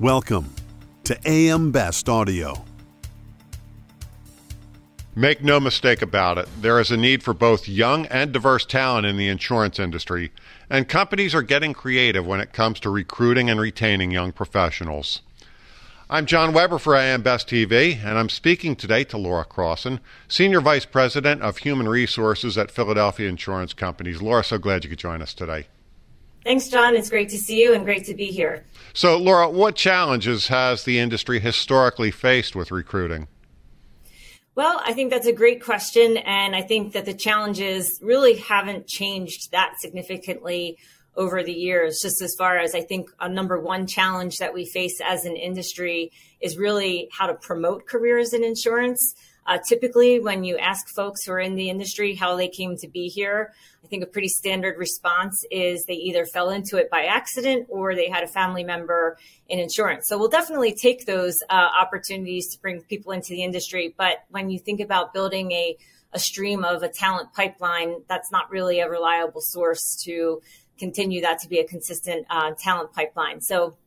Welcome to AM Best Audio. Make no mistake about it, there is a need for both young and diverse talent in the insurance industry, and companies are getting creative when it comes to recruiting and retaining young professionals. I'm John Weber for AM Best TV, and I'm speaking today to Laura Crossin, Senior Vice President of Human Resources at Philadelphia Insurance Companies. Laura, so glad you could join us today. Thanks, John. It's great to see you and great to be here. So, Laura, what challenges has the industry historically faced with recruiting? Well, I think that's a great question. And I think that the challenges really haven't changed that significantly over the years, just as far as I think a number one challenge that we face as an industry is really how to promote careers in insurance. Uh, typically, when you ask folks who are in the industry how they came to be here, I think a pretty standard response is they either fell into it by accident or they had a family member in insurance. So we'll definitely take those uh, opportunities to bring people into the industry. But when you think about building a, a stream of a talent pipeline, that's not really a reliable source to continue that to be a consistent uh, talent pipeline. So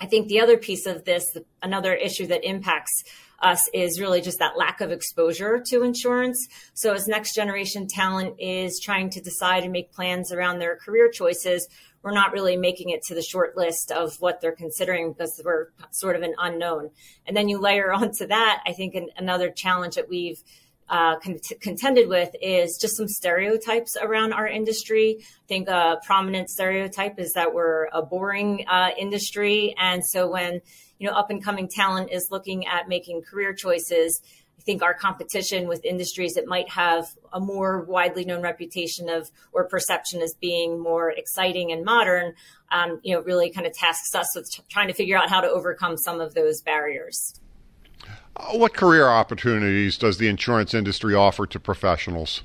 I think the other piece of this, another issue that impacts us is really just that lack of exposure to insurance. So as next generation talent is trying to decide and make plans around their career choices, we're not really making it to the short list of what they're considering because we're sort of an unknown. And then you layer onto that, I think an, another challenge that we've uh, contended with is just some stereotypes around our industry. I think a prominent stereotype is that we're a boring uh, industry. And so when you know, up and coming talent is looking at making career choices. I think our competition with industries that might have a more widely known reputation of or perception as being more exciting and modern, um, you know, really kind of tasks us with t- trying to figure out how to overcome some of those barriers. Uh, what career opportunities does the insurance industry offer to professionals?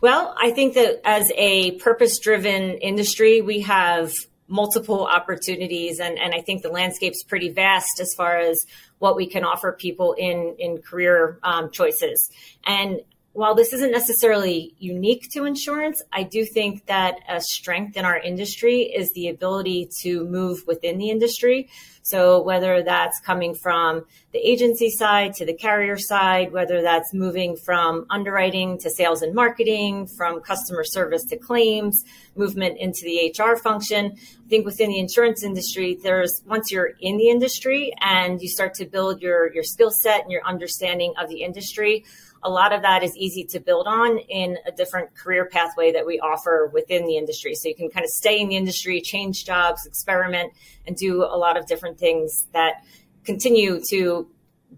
Well, I think that as a purpose driven industry, we have multiple opportunities and, and I think the landscape's pretty vast as far as what we can offer people in in career um, choices. And while this isn't necessarily unique to insurance, I do think that a strength in our industry is the ability to move within the industry. So whether that's coming from the agency side to the carrier side, whether that's moving from underwriting to sales and marketing, from customer service to claims, movement into the HR function. I think within the insurance industry, there's once you're in the industry and you start to build your, your skill set and your understanding of the industry, a lot of that is easy to build on in a different career pathway that we offer within the industry. So you can kind of stay in the industry, change jobs, experiment, and do a lot of different things that continue to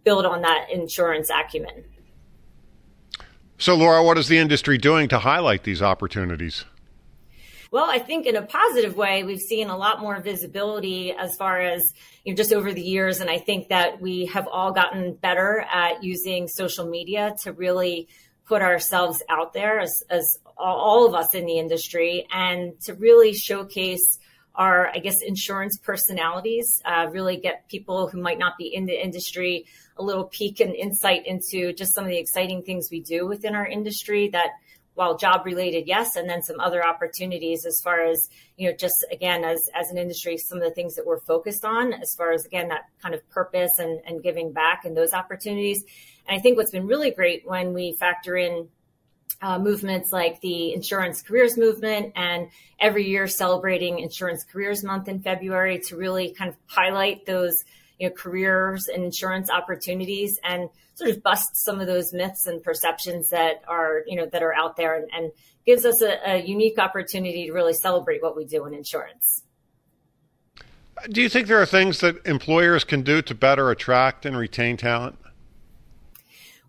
build on that insurance acumen. So, Laura, what is the industry doing to highlight these opportunities? Well, I think in a positive way, we've seen a lot more visibility as far as you know, just over the years. And I think that we have all gotten better at using social media to really put ourselves out there as, as all of us in the industry and to really showcase our, I guess, insurance personalities, uh, really get people who might not be in the industry a little peek and insight into just some of the exciting things we do within our industry that while job related, yes, and then some other opportunities as far as, you know, just again, as, as an industry, some of the things that we're focused on as far as, again, that kind of purpose and, and giving back and those opportunities. And I think what's been really great when we factor in uh, movements like the Insurance Careers Movement and every year celebrating Insurance Careers Month in February to really kind of highlight those you know, careers and insurance opportunities and sort of bust some of those myths and perceptions that are, you know, that are out there and, and gives us a, a unique opportunity to really celebrate what we do in insurance. Do you think there are things that employers can do to better attract and retain talent?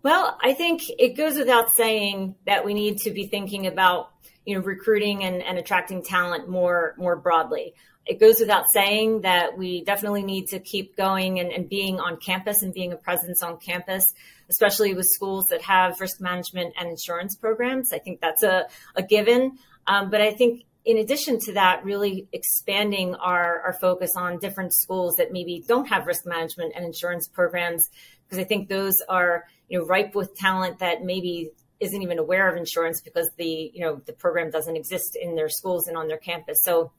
Well, I think it goes without saying that we need to be thinking about you know recruiting and, and attracting talent more more broadly it goes without saying that we definitely need to keep going and, and, being on campus and being a presence on campus, especially with schools that have risk management and insurance programs. I think that's a, a given. Um, but I think in addition to that, really expanding our, our focus on different schools that maybe don't have risk management and insurance programs, because I think those are, you know, ripe with talent that maybe isn't even aware of insurance because the, you know, the program doesn't exist in their schools and on their campus. So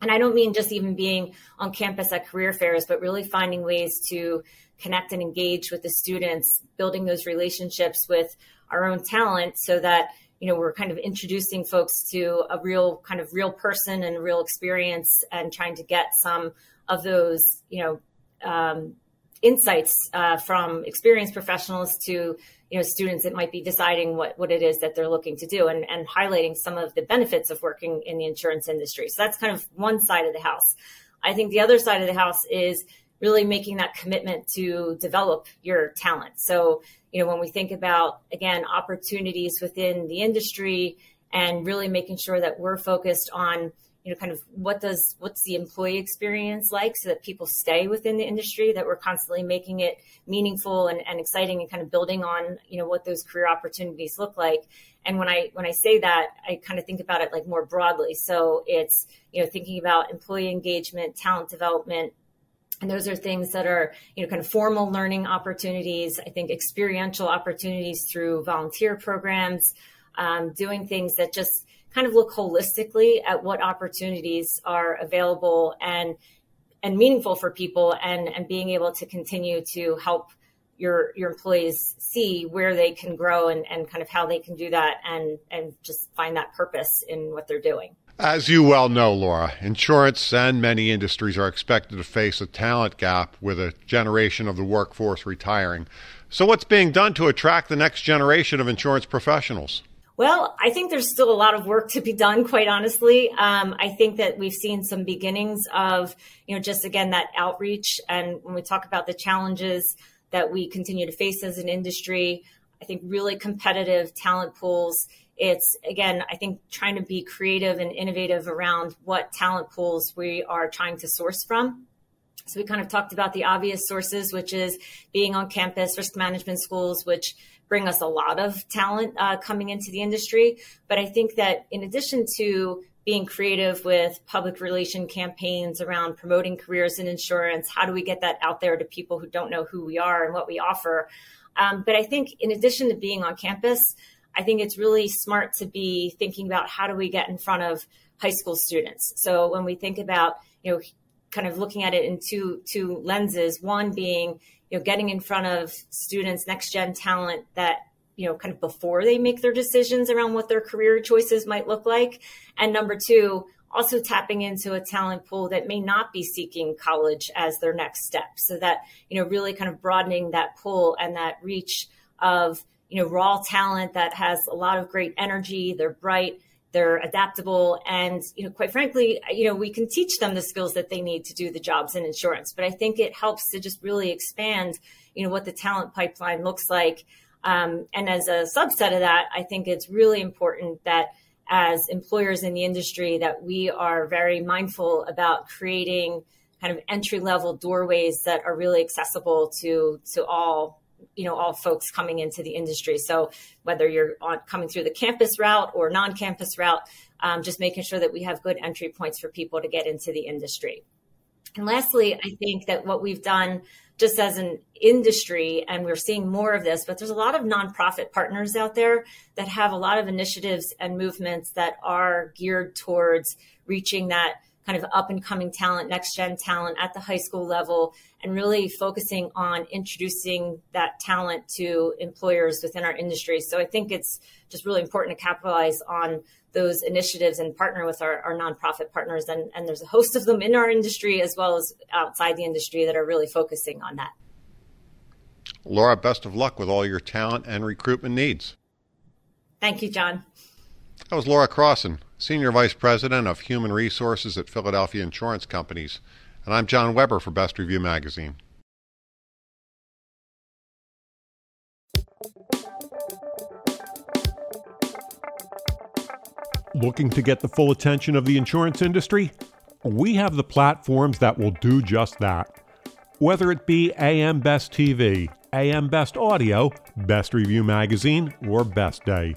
And I don't mean just even being on campus at career fairs, but really finding ways to connect and engage with the students, building those relationships with our own talent so that you know we're kind of introducing folks to a real kind of real person and real experience and trying to get some of those you know um, insights uh, from experienced professionals to you know students that might be deciding what, what it is that they're looking to do and, and highlighting some of the benefits of working in the insurance industry. So that's kind of one side of the house. I think the other side of the house is really making that commitment to develop your talent. So you know when we think about again opportunities within the industry and really making sure that we're focused on you know, kind of what does what's the employee experience like so that people stay within the industry, that we're constantly making it meaningful and, and exciting and kind of building on, you know, what those career opportunities look like. And when I when I say that, I kind of think about it like more broadly. So it's, you know, thinking about employee engagement, talent development, and those are things that are, you know, kind of formal learning opportunities. I think experiential opportunities through volunteer programs, um, doing things that just kind of look holistically at what opportunities are available and and meaningful for people and and being able to continue to help your your employees see where they can grow and, and kind of how they can do that and and just find that purpose in what they're doing. As you well know, Laura, insurance and many industries are expected to face a talent gap with a generation of the workforce retiring. So, what's being done to attract the next generation of insurance professionals? Well, I think there's still a lot of work to be done, quite honestly. Um, I think that we've seen some beginnings of, you know, just again, that outreach. And when we talk about the challenges that we continue to face as an industry, I think really competitive talent pools. It's again, I think trying to be creative and innovative around what talent pools we are trying to source from. So we kind of talked about the obvious sources, which is being on campus, risk management schools, which bring us a lot of talent uh, coming into the industry. But I think that in addition to being creative with public relation campaigns around promoting careers in insurance, how do we get that out there to people who don't know who we are and what we offer? Um, but I think in addition to being on campus, I think it's really smart to be thinking about how do we get in front of high school students. So when we think about, you know, kind of looking at it in two two lenses, one being, you know, getting in front of students, next gen talent that, you know, kind of before they make their decisions around what their career choices might look like. And number two, also tapping into a talent pool that may not be seeking college as their next step. So that, you know, really kind of broadening that pool and that reach of, you know, raw talent that has a lot of great energy, they're bright, they're adaptable. And you know quite frankly you know we can teach them the skills that they need to do the jobs in insurance. But i think it helps to just really expand you know what the talent pipeline looks like. Um, and as a subset of that i think it's really important that as employers in the industry that we are very mindful about creating kind of entry level doorways that are really accessible to to all you know all folks coming into the industry. So whether you're on, coming through the campus route or non-campus route, um, just making sure that we have good entry points for people to get into the industry. And lastly, I think that what we've done just as an industry, and we're seeing more of this, but there's a lot of nonprofit partners out there that have a lot of initiatives and movements that are geared towards reaching that kind of up and coming talent, next gen talent at the high school level, and really focusing on introducing that talent to employers within our industry. So I think it's just really important to capitalize on those initiatives and partner with our, our nonprofit partners. And, and there's a host of them in our industry as well as outside the industry that are really focusing on that. Laura, best of luck with all your talent and recruitment needs. Thank you, John. That was Laura Crossin, Senior Vice President of Human Resources at Philadelphia Insurance Companies. And I'm John Weber for Best Review Magazine. Looking to get the full attention of the insurance industry? We have the platforms that will do just that. Whether it be AM Best TV, AM Best Audio, Best Review Magazine, or Best Day.